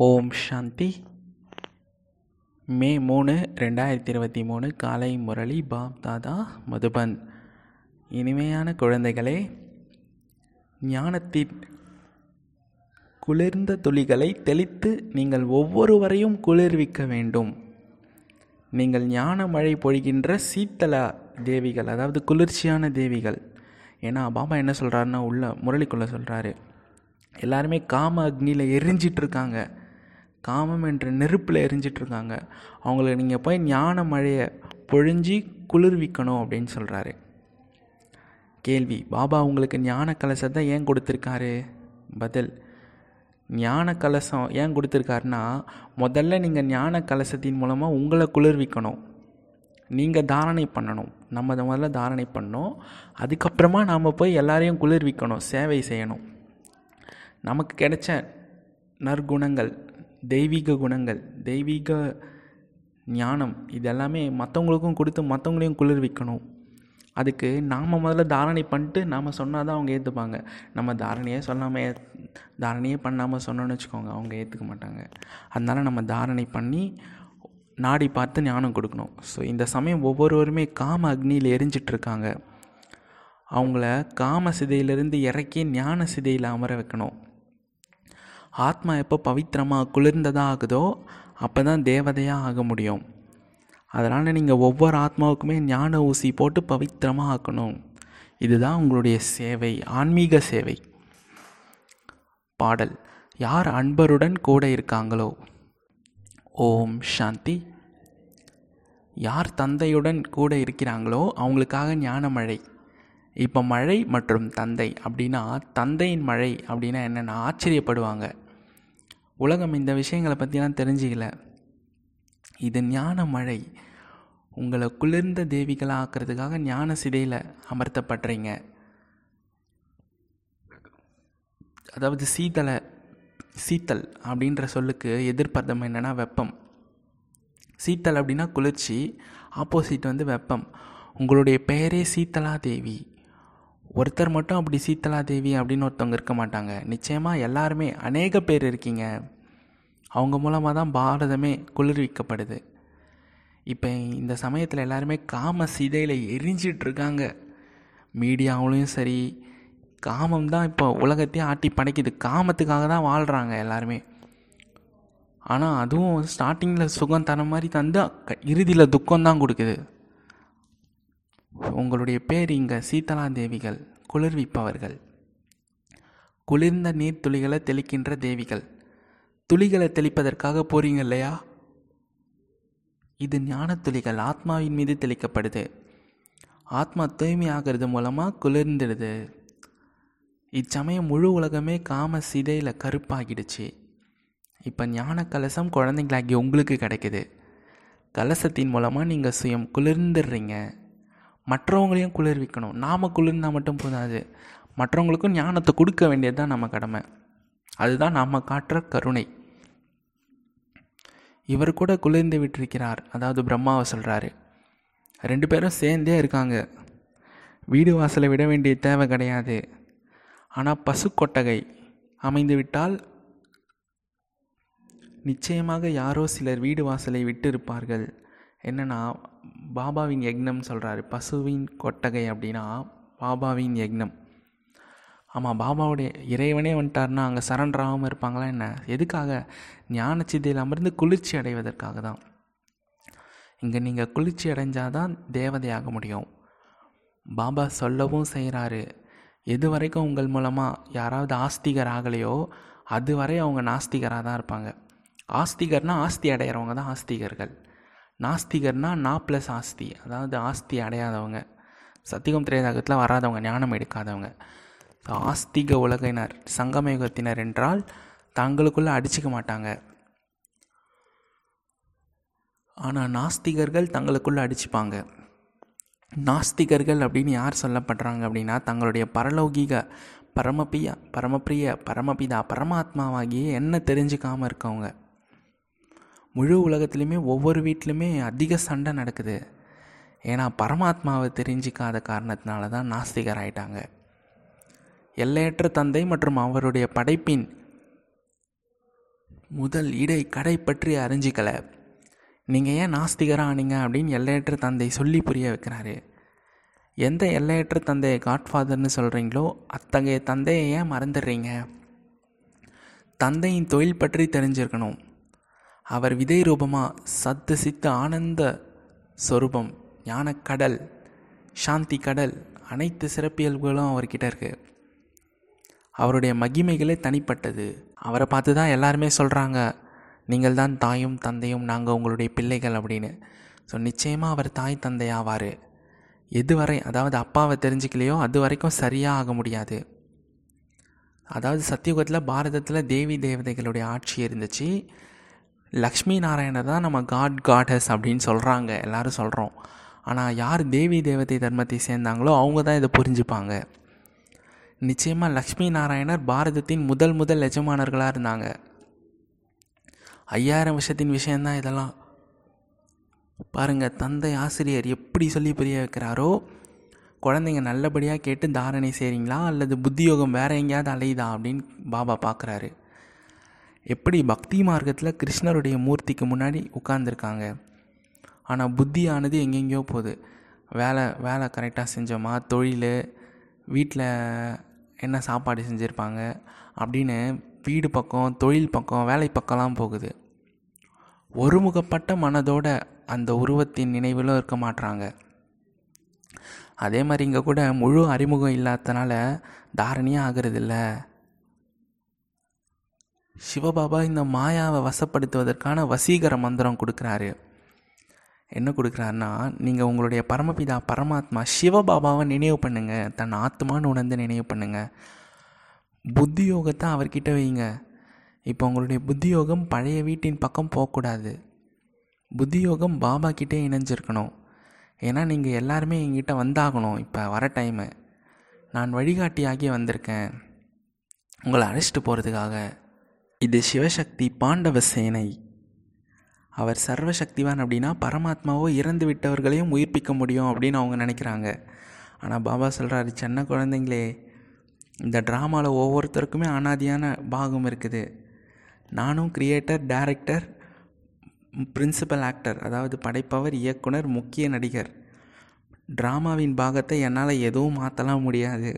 ஓம் சாந்தி. மே மூணு ரெண்டாயிரத்தி இருபத்தி மூணு காலை முரளி பாப் தாதா மதுபன். இனிமையான குழந்தைகளே ஞானத்தின் குளிர்ந்த துளிகளை தெளித்து நீங்கள் ஒவ்வொருவரையும் குளிர்விக்க வேண்டும். நீங்கள் ஞான மழை பொழிகின்ற சீத்தலா தேவிகள் அதாவது குளிர்ச்சியான தேவிகள். ஏன்னா பாபா என்ன சொல்கிறாருன்னா உள்ள முரளிக்குள்ளே சொல்கிறாரு எல்லாருமே காம அக்னியில் எரிஞ்சிட்ருக்காங்க இருக்காங்க. காமம் என்ற நெருப்பில் எரிஞ்சிட்டு இருக்காங்க அவங்கள நீங்கள் போய் ஞான மழையை பொழிஞ்சி குளிர்விக்கணும் அப்படின்னு சொல்கிறாரு கேள்வி பாபா உங்களுக்கு ஞான கலசத்தை ஏன் கொடுத்துருக்காரு? பதில் ஞான கலசம் ஏன் கொடுத்துருக்காருன்னா முதல்ல நீங்கள் ஞான கலசத்தின் மூலமாக உங்களை குளிர்விக்கணும். நீங்கள் தாரணை பண்ணணும். நம்ம முதல்ல தாரணை பண்ணோம். அதுக்கப்புறமா நாம் போய் எல்லாரையும் குளிர்விக்கணும் சேவை செய்யணும். நமக்கு கிடைச்ச நற்குணங்கள் தெய்வீக குணங்கள் தெய்வீக ஞானம் இதெல்லாமே மற்றவங்களுக்கும் கொடுத்து மற்றவங்களையும் குளிர்விக்கணும் அதுக்கு நாம் முதல்ல தாரணை பண்ணிட்டு நாம் சொன்னால் தான் அவங்க ஏற்றுப்பாங்க நம்ம தாரணையே சொல்லாமல் தாரணையே பண்ணாமல் சொன்னோன்னு வச்சுக்கோங்க அவங்க ஏற்றுக்க மாட்டாங்க. அதனால் நம்ம தாரணை பண்ணி நாடி பார்த்து ஞானம் கொடுக்கணும். ஸோ இந்த சமயம் ஒவ்வொருவருமே காம அக்னியில் எரிஞ்சிட்ருக்காங்க அவங்கள காம சிதையிலிருந்து இறக்கி ஞான சிதையில் அமர வைக்கணும். ஆத்மா எப்போ பவித்திரமாக குளிர்ந்ததாக ஆகுதோ அப்போ தான் தேவதையாக ஆக முடியும். அதனால் நீங்கள் ஒவ்வொரு ஆத்மாவுக்குமே ஞான ஊசி போட்டு பவித்திரமாக ஆக்கணும். இதுதான் உங்களுடைய சேவை ஆன்மீக சேவை. பாடல் யார் அன்பருடன் கூட இருக்காங்களோ? ஓம் சாந்தி. யார் தந்தையுடன் கூட இருக்கிறாங்களோ அவங்களுக்காக ஞான மழை. இப்போ மழை மற்றும் தந்தை அப்படின்னா தந்தையின் மழை அப்படின்னா என்னென்னா ஆச்சரியப்படுவாங்க. உலகம் இந்த விஷயங்களை பற்றிலாம் தெரிஞ்சிக்கல. இது ஞான மழை. உங்களை குளிர்ந்த தேவிகளாக ஆக்கிறதுக்காக ஞான சிதையில் அமர்த்தப்படுறீங்க. அதாவது சீதள சீத்தல் அப்படின்ற சொல்லுக்கு எதிர்பார்த்தம் என்னென்னா வெப்பம். சீத்தல் அப்படின்னா குளிர்ச்சி ஆப்போசிட் வந்து வெப்பம். உங்களுடைய பெயரே சீத்தலா தேவி. ஒருத்தர் மட்டும் அப்படி சீத்தலா தேவி அப்படின்னு ஒருத்தவங்க இருக்க மாட்டாங்க. நிச்சயமாக எல்லாருமே அநேக பேர் இருக்கீங்க. அவங்க மூலமாக தான் பாரதமே குளிர்விக்கப்படுது. இப்போ இந்த சமயத்தில் எல்லாருமே காம சிதையில் எரிஞ்சிட்ருக்காங்க மீடியாவிலையும் சரி காமம் தான் இப்போ உலகத்தையும் ஆட்டி படைக்குது. காமத்துக்காக தான் வாழ்கிறாங்க எல்லாருமே. ஆனால் அதுவும் ஸ்டார்டிங்கில் சுகம் தர மாதிரி தந்து இறுதியில் துக்கம் தான் கொடுக்குது. உங்களுடைய பேர் இங்கே சீதலா தேவிகள் குளிர்விப்பவர்கள். குளிர்ந்த நீர் துளிகளை தெளிக்கின்ற தேவிகள். துளிகளை தெளிப்பதற்காக போறீங்க இல்லையா? இது ஞான துளிகள் ஆத்மாவின் மீது தெளிக்கப்படுது. ஆத்மா தூய்மையாகிறது மூலமாக குளிர்ந்துடுது. இச்சமயம் முழு உலகமே காம சிதையில் கருப்பாகிடுச்சு. இப்போ ஞான கலசம் குழந்தைங்களாகி உங்களுக்கு கிடைக்குது. கலசத்தின் மூலமாக நீங்கள் சுயம் குளிர்ந்துடுறீங்க. மற்றவங்களையும் குளிர்விக்கணும். நாம் குளிர்ந்தால் மட்டும் போதாது. மற்றவங்களுக்கும் ஞானத்தை கொடுக்க வேண்டியது தான் நம்ம கடமை. அதுதான் நாம் காட்டுற கருணை. இவர் கூட குளிர்ந்து விட்டிருக்கிறார். அதாவது பிரம்மாவை சொல்கிறாரு ரெண்டு பேரும் சேர்ந்தே இருக்காங்க. வீடு வாசலை விட வேண்டிய தேவை கிடையாது. ஆனால் பசு கொட்டகை அமைந்து விட்டால் நிச்சயமாக யாரோ சிலர் வீடு வாசலை விட்டு இருப்பார்கள் என்னென்னா பாபாவின் யக்னம்னு சொல்கிறாரு பசுவின் கொட்டகை அப்படின்னா பாபாவின் யக்னம். ஆமாம் பாபாவுடைய இறைவனே வந்துட்டார்னா அங்கே சரண்டராகாமல் இருப்பாங்களா என்ன? எதுக்காக? ஞான சித்தையில் அமர்ந்து குளிர்ச்சி அடைவதற்காக தான். இங்கே நீங்கள் குளிர்ச்சி அடைஞ்சால் தான் தேவதையாக முடியும். பாபா சொல்லவும் செய்கிறாரு எது வரைக்கும் உங்கள் மூலமாக யாராவது ஆஸ்திகர் ஆகலையோ அதுவரை அவங்க நாஸ்திகராக தான் இருப்பாங்க. ஆஸ்திகர்னால் ஆஸ்தி அடையிறவங்க தான் ஆஸ்திகர்கள். நாஸ்திகர்னால் நா ப்ளஸ் ஆஸ்தி. அதாவது ஆஸ்தி அடையாதவங்க. சத்தியம் திரையதாகத்தில் வராதவங்க ஞானம் எடுக்காதவங்க. ஸோ ஆஸ்திக உலகினர் சங்கமயுகத்தினர் என்றால் தங்களுக்குள்ளே அடிச்சுக்க மாட்டாங்க. ஆனால் நாஸ்திகர்கள் தங்களுக்குள்ளே அடிச்சுப்பாங்க. நாஸ்திகர்கள் அப்படின்னு யார் சொல்லப்படுறாங்க அப்படின்னா தங்களுடைய பரலௌகிக பரமபியா பரமபிரிய பரமபிதா பரமாத்மாவாகிய என்ன தெரிஞ்சுக்காமல் இருக்கவங்க. முழு உலகத்துலேயுமே ஒவ்வொரு வீட்லேயுமே அதிக சண்டை நடக்குது. ஏன்னா பரமாத்மாவை தெரிஞ்சிக்காத காரணத்தினால தான் நாஸ்திகர் ஆயிட்டாங்க. எல்லையற்ற தந்தை மற்றும் அவருடைய படைப்பின் முதல் இடை கடை பற்றி அறிஞ்சிக்கலை. நீங்கள் ஏன் நாஸ்திகராக ஆனீங்க அப்படின்னு எல்லையற்ற தந்தை சொல்லி புரிய வைக்கிறாரு. எந்த எல்லையற்ற தந்தையை காட்ஃபாதர்னு சொல்கிறீங்களோ அத்தகைய தந்தையை ஏன் மறந்துடுறீங்க? தந்தையின் தொழில் பற்றி தெரிஞ்சிருக்கணும். அவர் விதை ரூபமாக சத்து சித்து ஆனந்த சொரூபம் ஞானக்கடல் சாந்தி கடல் அனைத்து சிறப்பியல்புகளும் அவர்கிட்ட இருக்குது அவருடைய மகிமைகளே தனிப்பட்டது. அவரை பார்த்து தான் எல்லாருமே சொல்கிறாங்க நீங்கள் தான் தாயும் தந்தையும் நாங்கள் உங்களுடைய பிள்ளைகள் அப்படின்னு. ஸோ நிச்சயமாக அவர் தாய் தந்தையாவார் எதுவரை அதாவது அப்பாவை தெரிஞ்சுக்கலையோ அது வரைக்கும் சரியாக ஆக முடியாது. அதாவது சத்தியுகத்தில் பாரதத்தில் தேவி தேவதைகளுடைய ஆட்சி இருந்துச்சு. லக்ஷ்மி நாராயணை தான் நம்ம காட் காடஸ் அப்படின்னு சொல்கிறாங்க எல்லாரும் சொல்கிறோம் ஆனால் யார் தேவி தேவதை தர்மத்தை சேர்ந்தாங்களோ அவங்க தான் இதை புரிஞ்சுப்பாங்க. நிச்சயமாக லக்ஷ்மி நாராயணர் பாரதத்தின் முதல் முதல் எஜமானர்களாக இருந்தாங்க. ஐயாயிரம் வருஷத்தின் விஷயந்தான் இதெல்லாம். பாருங்கள் தந்தை ஆசிரியர் எப்படி சொல்லி புரிய வைக்கிறாரோ குழந்தைங்க நல்லபடியாக கேட்டு தாரணை செய்கிறீங்களா அல்லது புத்தியோகம் வேற எங்கேயாவது அலையுதா அப்படின்னு பாபா பார்க்குறாரு எப்படி பக்தி மார்க்கத்தில் கிருஷ்ணருடைய மூர்த்திக்கு முன்னாடி உட்கார்ந்துருக்காங்க? ஆனால் புத்தியானது எங்கெங்கேயோ போகுது. வேலை வேலை கரெக்டாக செஞ்சோமா? தொழில் வீட்டில் என்ன சாப்பாடு செஞ்சுருப்பாங்க? அப்படின்னு வீடு பக்கம் தொழில் பக்கம் வேலை பக்கம்லாம் போகுது. ஒருமுகப்பட்ட மனதோட அந்த உருவத்தின் நினைவிலும் இருக்க மாட்றாங்க. அதே மாதிரி இங்கே கூட முழு அறிமுகம் இல்லாதனால தாரணியாக ஆகிறதில்ல. சிவபாபா இந்த மாயாவை வசப்படுத்துவதற்கான வசீகர மந்திரம் கொடுக்குறாரு. என்ன கொடுக்குறாருன்னா நீங்கள் உங்களுடைய பரமபிதா பரமாத்மா சிவபாபாவை நினைவு பண்ணுங்க. தன் ஆத்மான்னு உணர்ந்து நினைவு பண்ணுங்க. புத்தி யோகத்தை அவர்கிட்ட வைங்க. இப்போ உங்களுடைய புத்தி யோகம் பழைய வீட்டின் பக்கம் போகக்கூடாது. புத்தி யோகம் பாபா கிட்டே இணைஞ்சிருக்கணும். ஏன்னா நீங்கள் எல்லாருமே எங்கிட்ட வந்தாகணும் இப்போ வர டைமு நான் வழிகாட்டியாகி வந்திருக்கேன். உங்களை அழைச்சிட்டு போகிறதுக்காக இது சிவசக்தி பாண்டவ சேனை. அவர் சர்வசக்திவான் அப்படின்னா பரமாத்மாவோ இறந்து விட்டவர்களையும் உயிர்ப்பிக்க முடியும் அப்படின்னு அவங்க நினைக்கிறாங்க. ஆனால் பாபா சொல்கிறாரு சின்ன குழந்தைங்களே இந்த ட்ராமாவில் ஒவ்வொருத்தருக்குமே அனாதியான பாகம் இருக்குது. நானும் கிரியேட்டர் டைரக்டர் பிரின்சிபல் ஆக்டர் அதாவது படைப்பவர் இயக்குனர் முக்கிய நடிகர். ட்ராமாவின் பாகத்தை என்னால் எதுவும் மாற்றலாம் முடியாது.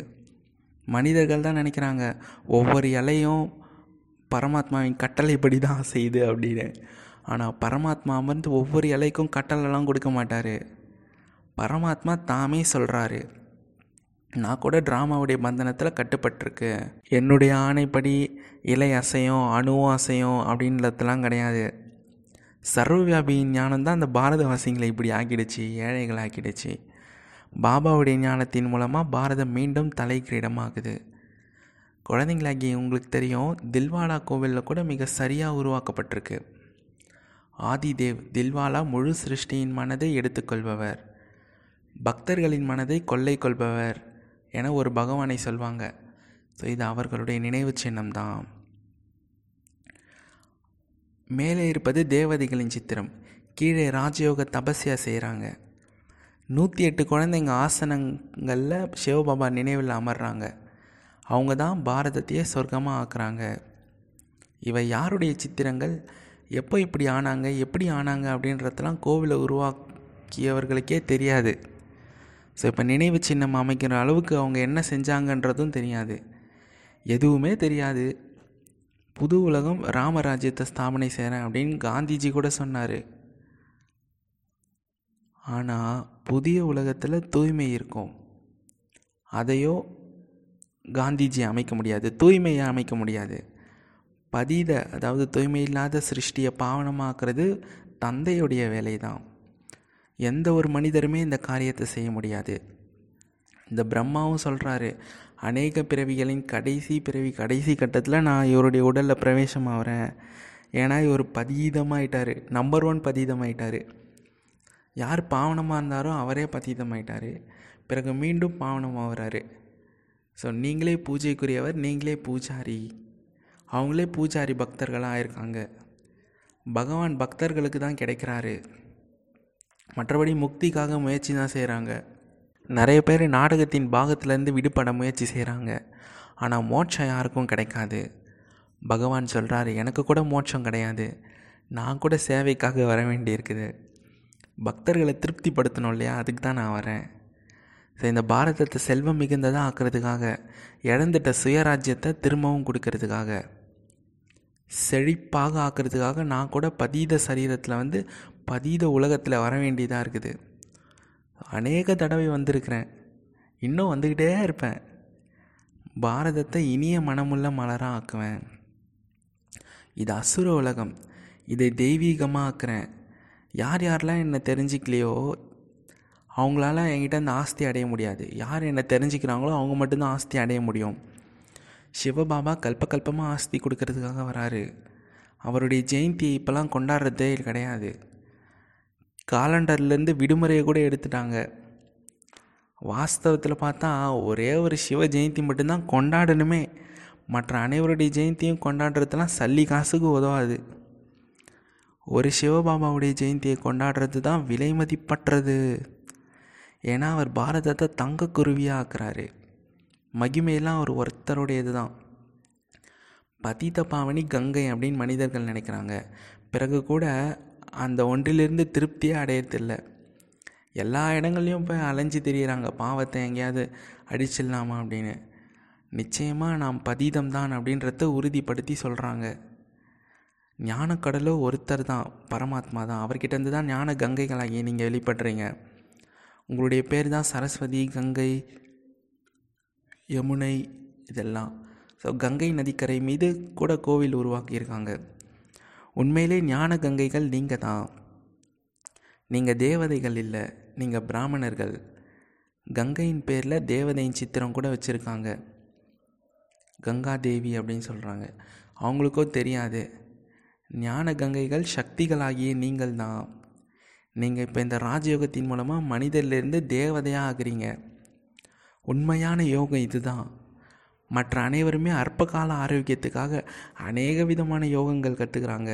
மனிதர்கள் தான் நினைக்கிறாங்க ஒவ்வொரு இலையும் பரமாத்மாவின் கட்டளைப்படி தான் செய்யுது அப்படின்னு. ஆனால் பரமாத்மா அமர்ந்து ஒவ்வொரு இலைக்கும் கட்டளைலாம் கொடுக்க மாட்டார். பரமாத்மா தாமே சொல்கிறாரு நான் கூட ட்ராமாவுடைய பந்தனத்தில் கட்டுப்பட்டிருக்கு. என்னுடைய ஆணைப்படி இலை அசையும் அணுவும் அசையும் அப்படின்றதுலாம் கிடையாது. சர்வவியாபியின் ஞானம் தான் அந்த பாரதவாசிகளை இப்படி ஆக்கிடுச்சு ஏழைகள் ஆக்கிடுச்சு பாபாவுடைய ஞானத்தின் மூலமாக பாரதம் மீண்டும் தலை கிரீடமாகுது குழந்தைங்களாகி உங்களுக்கு தெரியும் தில்வாலா கோவிலில் கூட மிக சரியாக உருவாக்கப்பட்டிருக்கு. ஆதிதேவ் தில்வாலா முழு சிருஷ்டியின் மனதை எடுத்துக்கொள்பவர் பக்தர்களின் மனதை கொள்ளை கொள்பவர் என ஒரு பகவானை சொல்வாங்க. ஸோ இது அவர்களுடைய நினைவு சின்னம் தான் மேலே இருப்பது தேவதைகளின் சித்திரம். கீழே ராஜயோக தபஸ்யா செய்கிறாங்க நூற்றி எட்டு குழந்தைங்க ஆசனங்களில் சிவபாபா நினைவில் அமர்றாங்க. அவங்க தான் பாரதத்தையே சொர்க்கமாக ஆக்குறாங்க இவை யாருடைய சித்திரங்கள்? எப்போ இப்படி ஆனாங்க? எப்படி ஆனாங்க? அப்படின்றதெல்லாம் கோவிலை உருவாக்கியவர்களுக்கே தெரியாது. ஸோ இப்போ நினைவு சின்னம் அமைக்கிற அளவுக்கு அவங்க என்ன செஞ்சாங்கன்றதும் தெரியாது. எதுவுமே தெரியாது. புது உலகம் ராமராஜ்யத்தை ஸ்தாபனை செய்கிறேன் அப்படின்னு காந்திஜி கூட சொன்னார். ஆனால் புதிய உலகத்தில் தூய்மை இருக்கும். அதையோ காந்திஜி அமைக்க முடியாது தூய்மையை அமைக்க முடியாது. பதீத அதாவது தூய்மை இல்லாத சிருஷ்டியை பாவனமாக்குறது தந்தையுடைய வேலை தான் எந்த ஒரு மனிதருமே இந்த காரியத்தை செய்ய முடியாது. இந்த பிரம்மாவும் சொல்கிறாரு அநேக பிறவிகளின் கடைசி பிறவி கடைசி கட்டத்தில் நான் இவருடைய உடலில் பிரவேசம் ஆகிறேன் ஏன்னா இவர் பதீதமாயிட்டார். Number one பதீதமாயிட்டார். யார் பாவனமாக இருந்தாரோ அவரே பதீதமாயிட்டார். பிறகு மீண்டும் பாவனமாகறாரு ஸோ நீங்களே பூஜைக்குரியவர் நீங்களே பூஜாரி. அவங்களே பூஜாரி பக்தர்களாக இருக்காங்க. பகவான் பக்தர்களுக்கு தான் கிடைக்கிறாரு. மற்றபடி முக்திக்காக முயற்சி தான் செய்கிறாங்க நிறைய பேர் நாடகத்தின் பாகத்திலேருந்து விடுபட முயற்சி செய்கிறாங்க ஆனால் மோட்சம் யாருக்கும் கிடைக்காது. பகவான் சொல்கிறாரு எனக்கு கூட மோட்சம் கிடையாது. நான் கூட சேவைக்காக வர வேண்டியிருக்குது. பக்தர்களை திருப்திப்படுத்தணும் இல்லையா? அதுக்கு தான் நான் வரேன். ஸோ இந்த பாரதத்தை செல்வம் மிகுந்ததாக ஆக்கிறதுக்காக இழந்துட்ட சுயராஜ்யத்தை திரும்பவும் கொடுக்கறதுக்காக செழிப்பாக ஆக்கிறதுக்காக நான் கூட பதீத சரீரத்தில் வந்து பதீத உலகத்தில் வர வேண்டியதாக இருக்குது. அநேக தடவை வந்திருக்கிறேன். இன்னும் வந்துக்கிட்டே இருப்பேன். பாரதத்தை இனிய மனமுள்ள மலராக ஆக்குவேன். இது அசுர உலகம். இதை தெய்வீகமாக ஆக்குறேன். யார் யாரெல்லாம் என்னை தெரிஞ்சிக்கலையோ அவங்களால என்கிட்ட அந்த ஆஸ்தி அடைய முடியாது. யார் என்னை தெரிஞ்சுக்கிறாங்களோ அவங்க மட்டும்தான் ஆஸ்தி அடைய முடியும். சிவபாபா கல்பகல்பமாக ஆஸ்தி கொடுக்கறதுக்காக வராரு. அவருடைய ஜெயந்தி இப்போல்லாம் கொண்டாடுறதே கிடையாது. காலண்டர்லேருந்து விடுமுறையை கூட எடுத்துட்டாங்க. வாஸ்தவத்தில் பார்த்தா ஒரே ஒரு சிவ ஜெயந்தி மட்டும்தான் கொண்டாடணுமே. மற்ற அனைவருடைய ஜெயந்தியும் கொண்டாடுறதுலாம் சல்லி காசுக்கு உதவாது. ஒரு சிவபாபாவுடைய ஜெயந்தியை கொண்டாடுறது தான் விலை மதிப்பற்றது. ஏன்னா அவர் பாரதத்தை தங்க குருவியாக ஆக்குறாரு மகிமையெல்லாம் அவர் ஒருத்தருடையது தான் பதித பாவனி கங்கை அப்படின்னு மனிதர்கள் நினைக்கிறாங்க. பிறகு கூட அந்த ஒன்றிலிருந்து திருப்தியே அடையறதில்லை. எல்லா இடங்கள்லையும் போய் அலைஞ்சு திரியிறாங்க. பாவத்தை எங்கேயாவது அடிச்சிடலாமா அப்படின்னு. நிச்சயமாக நாம் பதீதம் தான் அப்படின்றத உறுதிப்படுத்தி சொல்கிறாங்க ஞானக்கடலோ ஒருத்தர் தான் பரமாத்மா தான் அவர்கிட்டருந்து தான் ஞான கங்கைகளாகி நீங்கள் வெளிப்படுறீங்க. உங்களுடைய பேர் தான் சரஸ்வதி கங்கை யமுனை இதெல்லாம். ஸோ கங்கை நதிக்கரை மீது கூட கோவில் உருவாக்கியிருக்காங்க. உண்மையிலே ஞான கங்கைகள் நீங்கள் தான். நீங்கள் தேவதைகள் இல்லை நீங்கள் பிராமணர்கள். கங்கையின் பேரில் தேவதையின் சித்திரம் கூட வச்சுருக்காங்க. கங்கா தேவி அப்படின்னு சொல்கிறாங்க அவங்களுக்கோ தெரியாது. ஞான கங்கைகள் சக்திகளாகிய நீங்கள் தான். நீங்கள் இப்போ இந்த ராஜயோகத்தின் மூலமாக மனிதர்லேருந்து தேவதையாக ஆகுறீங்க. உண்மையான யோகம் இதுதான். மற்ற அனைவருமே அற்பகால ஆரோக்கியத்துக்காக அநேக விதமான யோகங்கள் கற்றுக்கிறாங்க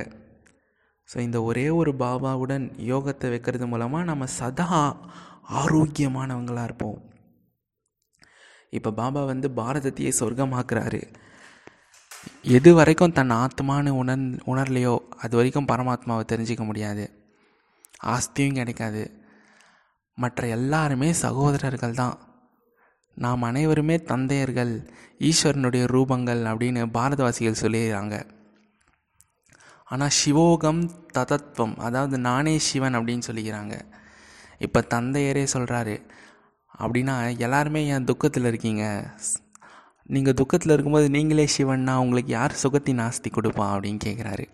ஸோ இந்த ஒரே ஒரு பாபாவுடன் யோகத்தை வைக்கிறது மூலமாக நம்ம சதா ஆரோக்கியமானவங்களாக இருப்போம். இப்போ பாபா வந்து பாரதத்தையே சொர்க்கமாக்குறாரு. எது வரைக்கும் தன் ஆத்மானு உணர் உணரலையோ அது வரைக்கும் பரமாத்மாவை தெரிஞ்சிக்க முடியாது. ஆஸ்தியும் கிடைக்காது. மற்ற எல்லாருமே சகோதரர்கள் தான் நாம் அனைவருமே தந்தையர்கள் ஈஸ்வரனுடைய ரூபங்கள் அப்படின்னு பாரதவாசிகள் சொல்லிடுறாங்க ஆனால் சிவோகம் ததத்வம் அதாவது நானே சிவன் அப்படின்னு சொல்லிக்கிறாங்க. இப்போ தந்தையரே சொல்கிறாரு அப்படின்னா எல்லாருமே என் துக்கத்தில் இருக்கீங்க? நீங்கள் துக்கத்தில் இருக்கும்போது நீங்களே சிவன்னா உங்களுக்கு யார் சுகத்தின் ஆஸ்தி கொடுப்பா அப்படின்னு கேட்குறாரு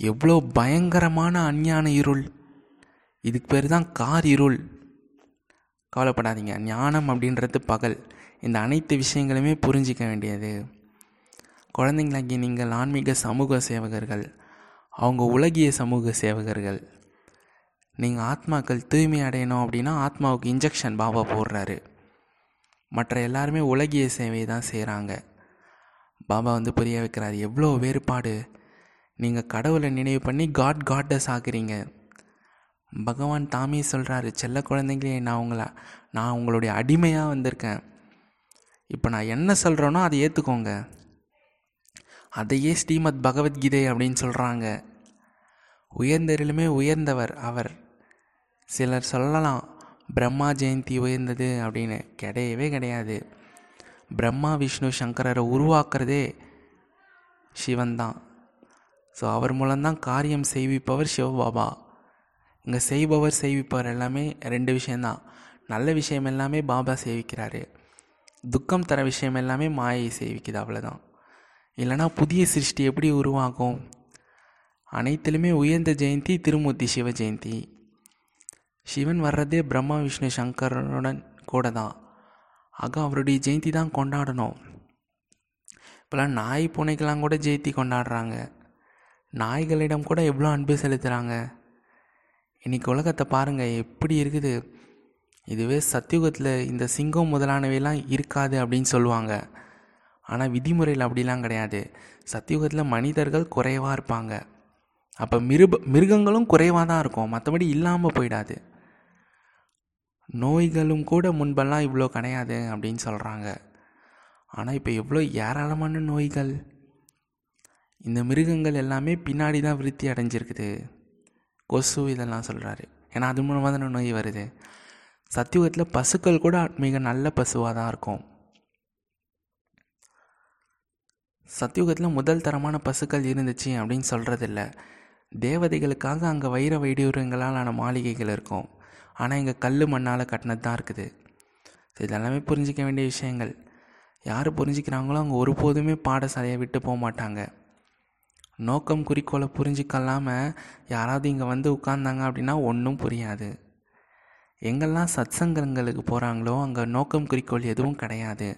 எவ்வளோ பயங்கரமான அஞ்ஞான இருள். இதுக்கு பேர் தான் கார் இருள். கவலைப்படாதீங்க. ஞானம் அப்படின்றது பகல். இந்த அனைத்து விஷயங்களுமே புரிஞ்சிக்க வேண்டியது. குழந்தைங்களாகி நீங்கள் ஆன்மீக சமூக சேவகர்கள். அவங்க உலகிய சமூக சேவகர்கள். நீங்கள் ஆத்மாக்கள் தூய்மை அடையணும் அப்படின்னா ஆத்மாவுக்கு இன்ஜெக்ஷன் பாபா போடுறாரு. மற்ற எல்லாருமே உலகிய சேவையை தான் செய்கிறாங்க பாபா வந்து புரிய வைக்கிறார். எவ்வளோ வேறுபாடு. நீங்கள் கடவுளை நினைவு பண்ணி காட் காட்டஸ் ஆக்குறீங்க பகவான் தாமே சொல்கிறாரு செல்ல குழந்தைங்களே நான் உங்களை நான் உங்களுடைய அடிமையாக வந்திருக்கேன். இப்போ நான் என்ன சொல்கிறேனோ அதை ஏற்றுக்கோங்க அதையே ஸ்ரீமத் பகவத்கீதை அப்படின்னு சொல்கிறாங்க உயர்ந்தரிலுமே உயர்ந்தவர் அவர். சிலர் சொல்லலாம் பிரம்மா ஜெயந்தி உயர்ந்தது அப்படின்னு. கிடையவே கிடையாது. பிரம்மா விஷ்ணு சங்கரரை உருவாக்குறதே சிவன் தான் ஸோ அவர் மூலம்தான் காரியம் செய்விப்பவர் சிவபாபா. இங்கே செய்பவர் செய்விப்பவர் எல்லாமே ரெண்டு விஷயந்தான் நல்ல விஷயம் எல்லாமே பாபா சேவிக்கிறாரு. துக்கம் தர விஷயம் எல்லாமே மாயை சேவிக்குது அவ்வளோதான் இல்லைனா புதிய சிருஷ்டி எப்படி உருவாகும்? அனைத்திலுமே உயர்ந்த ஜெயந்தி திருமூர்த்தி சிவ ஜெயந்தி. சிவன் வர்றதே பிரம்மா விஷ்ணு சங்கரனுடன் கூட தான் ஆக அவருடைய ஜெயந்தி தான் கொண்டாடணும். இப்போலாம் நாய் பூனைக்கெல்லாம் கூட ஜெயந்தி கொண்டாடுறாங்க. நாய்களிடம் கூட எவ்வளோ அன்பு செலுத்துகிறாங்க இன்றைக்கி உலகத்தை பாருங்கள் எப்படி இருக்குது? இதுவே சத்தியுகத்தில் இந்த சிங்கம் முதலானவையெல்லாம் இருக்காது அப்படின்னு சொல்லுவாங்க. ஆனால் விதிமுறையில் அப்படிலாம் கிடையாது. சத்தியுகத்தில் மனிதர்கள் குறைவாக இருப்பாங்க. அப்போ மிருப மிருகங்களும் குறைவாக தான் இருக்கும். மற்றபடி இல்லாமல் போயிடாது. நோய்களும் கூட முன்பெல்லாம் இவ்வளோ கிடையாது அப்படின்னு சொல்கிறாங்க ஆனால் இப்போ எவ்வளோ ஏராளமான நோய்கள். இந்த மிருகங்கள் எல்லாமே பின்னாடி தான் விருத்தி அடைஞ்சிருக்குது. கொசு இதெல்லாம் சொல்கிறாரு ஏன்னா அது மூலமாக தானே நோய் வருது. சத்தியுகத்தில் பசுக்கள் கூட மிக நல்ல பசுவாக தான் இருக்கும். சத்தியுகத்தில் முதல் தரமான பசுக்கள் இருந்துச்சு அப்படின்னு சொல்கிறதில்ல தேவதைகளுக்காக அங்கே வைர வைடியூரங்களாலான மாளிகைகள் இருக்கும். ஆனால் இங்கே கல் மண்ணால் கட்டினது தான் இருக்குது. இதெல்லாமே புரிஞ்சிக்க வேண்டிய விஷயங்கள். யார் புரிஞ்சிக்கிறாங்களோ அவங்க ஒருபோதுமே பாடசாலையை விட்டு போக மாட்டாங்க. நோக்கம் குறிக்கோளை புரிஞ்சிக்கல்லாமல் யாராவது இங்கே வந்து உட்கார்ந்தாங்க அப்படின்னா ஒன்றும் புரியாது. எங்கெல்லாம் சத்சங்கங்களுக்கு போகிறாங்களோ அங்கே நோக்கம் குறிக்கோள் எதுவும் கிடையாது.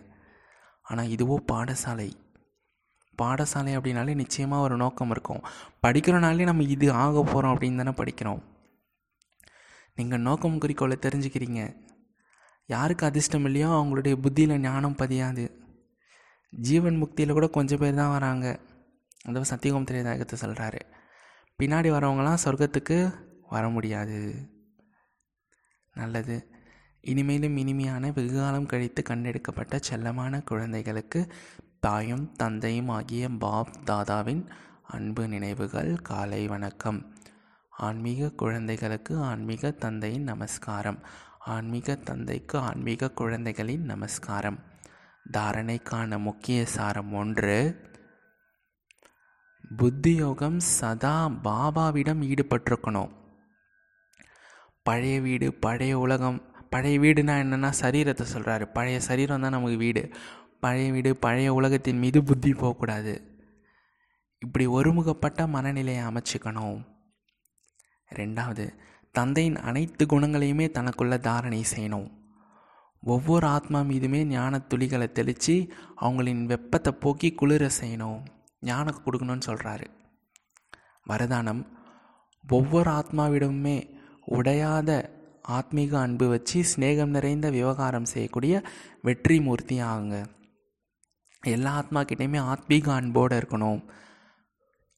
ஆனால் இதுவோ பாடசாலை. பாடசாலை அப்படின்னாலே நிச்சயமாக ஒரு நோக்கம் இருக்கும். படிக்கிறனாலே நம்ம இது ஆக போகிறோம் அப்படின்னு தானே படிக்கிறோம். நீங்கள் நோக்கம் குறிக்கோளை தெரிஞ்சுக்கிறீங்க. யாருக்கு அதிர்ஷ்டம் இல்லையோ அவங்களுடைய புத்தியில் ஞானம் பதியாது. ஜீவன் முக்தியில் கூட கொஞ்சம் பேர் தான் வராங்க. அந்த சத்தியகோம் திரைதாயகத்தை சொல்கிறாரு பின்னாடி வரவங்களாம் சொர்க்கத்துக்கு வர முடியாது. நல்லது. இனிமேலும் இனிமையான வெகுகாலம் கழித்து கண்டெடுக்கப்பட்ட செல்லமான குழந்தைகளுக்கு தாயும் தந்தையும் ஆகிய பாப் தாதாவின் அன்பு நினைவுகள் காலை வணக்கம். ஆன்மீக குழந்தைகளுக்கு ஆன்மீக தந்தையின் நமஸ்காரம். ஆன்மீக தந்தைக்கு ஆன்மீக குழந்தைகளின் நமஸ்காரம். தாரணைக்கான முக்கிய சாரம் ஒன்று புத்தியோகம் சதா பாபாவிடம் ஈடுபட்டிருக்கணும். பழைய வீடு பழைய உலகம். பழைய வீடுனா என்னென்னா சரீரத்தை சொல்கிறாரு பழைய சரீரம் தான் நமக்கு வீடு. பழைய வீடு பழைய உலகத்தின் மீது புத்தி போகக்கூடாது. இப்படி ஒருமுகப்பட்ட மனநிலையை அமைச்சுக்கணும். ரெண்டாவது தந்தையின் அனைத்து குணங்களையுமே தனக்குள்ள தாரணை செய்யணும். ஒவ்வொரு ஆத்மா மீதுமே ஞான துளிகளை தெளித்து அவங்களின் வெப்பத்தை போக்கி குளிர செய்யணும். ஞானம் கொடுக்கணும்னு சொல்கிறாரு வரதானம் ஒவ்வொரு ஆத்மாவிடமுமே உடையாத ஆத்மீக அன்பு வச்சு சிநேகம் நிறைந்த விவகாரம் செய்யக்கூடிய வெற்றி மூர்த்தி ஆகுங்க எல்லா ஆத்மாக்கிட்டேயுமே ஆத்மீக அன்போடு இருக்கணும்.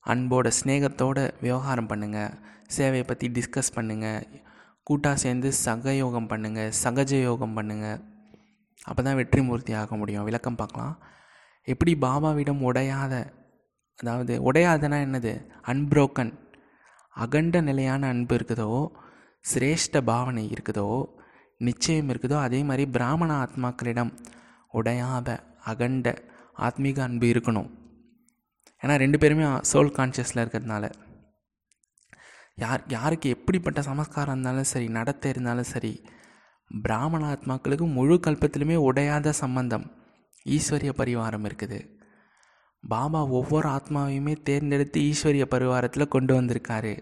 அன்போட ஸ்நேகத்தோட விவகாரம் பண்ணுங்கள் சேவையை பற்றி டிஸ்கஸ் பண்ணுங்கள் கூட்டாக சேர்ந்து சகயோகம் பண்ணுங்கள் சகஜ யோகம் பண்ணுங்கள் அப்போ தான் வெற்றி மூர்த்தி ஆக முடியும். விளக்கம் பார்க்கலாம். எப்படி பாபாவிடம் உடையாத அதாவது உடையாதனா என்னது? அன்புரோக்கன். அகண்ட நிலையான அன்பு இருக்குதோ? சிரேஷ்ட பாவனை இருக்குதோ? நிச்சயம் இருக்குதோ? அதே மாதிரி பிராமண ஆத்மாக்களிடம் உடையாத அகண்ட ஆத்மீக அன்பு இருக்கணும். ஏன்னா ரெண்டு பேருமே சோல் கான்ஷியஸில் இருக்கிறதுனால. யார் யாருக்கு எப்படிப்பட்ட சமஸ்காரம் இருந்தாலும் சரி நடத்த இருந்தாலும் சரி பிராமண ஆத்மாக்களுக்கு முழு கல்பத்திலுமே உடையாத சம்பந்தம் ஈஸ்வரிய பரிவாரம் இருக்குது. பாபா ஒவ்வொரு ஆத்மாவையுமே தேர்ந்தெடுத்து ஈஸ்வரிய பரிவாரத்தில் கொண்டு வந்திருக்காரு.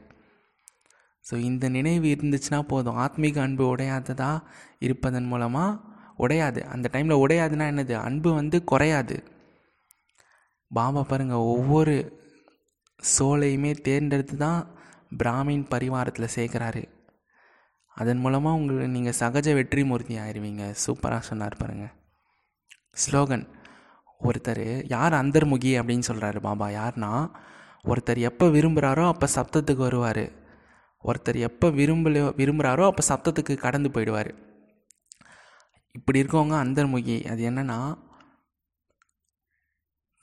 ஸோ இந்த நினைவு இருந்துச்சுன்னா போதும். ஆத்மீக அன்பு உடையாததாக இருப்பதன் மூலமாக உடையாது. அந்த டைமில் உடையாதுன்னா என்னது? அன்பு வந்து குறையாது. பாபா பாருங்கள் ஒவ்வொரு சோலையுமே தேர்ந்தெடுத்து தான் பிராமின் பரிவாரத்தில் சேர்க்குறாரு. அதன் மூலமாக உங்களை நீங்கள் சகஜ வெற்றி மூர்த்தி ஆயிடுவீங்க சூப்பராக சொன்னார் பாருங்கள் ஸ்லோகன் ஒருத்தர் யார் அந்தர்முகி? அப்படின்னு சொல்கிறாரு பாபா. யார்னா ஒருத்தர் எப்போ விரும்புகிறாரோ அப்போ சப்தத்துக்கு வருவார். ஒருத்தர் எப்போ விரும்பலையோ விரும்புகிறாரோ அப்போ சப்தத்துக்கு கடந்து போயிடுவார். இப்படி இருக்கவங்க அந்தர்முகி. அது என்னென்னா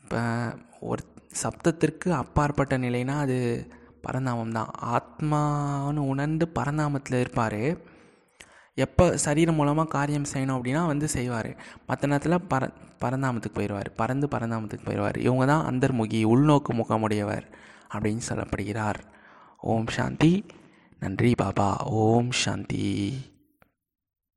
இப்போ ஒரு சப்தத்திற்கு அப்பாற்பட்ட நிலைனா அது பரந்தாமம் தான். ஆத்மான்னு உணர்ந்து பரந்தாமத்தில் இருப்பார். எப்போ சரீரம் மூலமாக காரியம் செய்யணும் அப்படின்னா வந்து செய்வார். மற்ற நேரத்தில் பர பரந்தாமத்துக்கு போயிடுவார் பறந்து பரந்தாமத்துக்கு போயிடுவார் இவங்க தான் அந்தர்முகி உள்நோக்கு முகமுடையவர் அப்படின்னு சொல்லப்படுகிறார். ஓம் சாந்தி. நன்றி பாபா. ஓம் சாந்தி.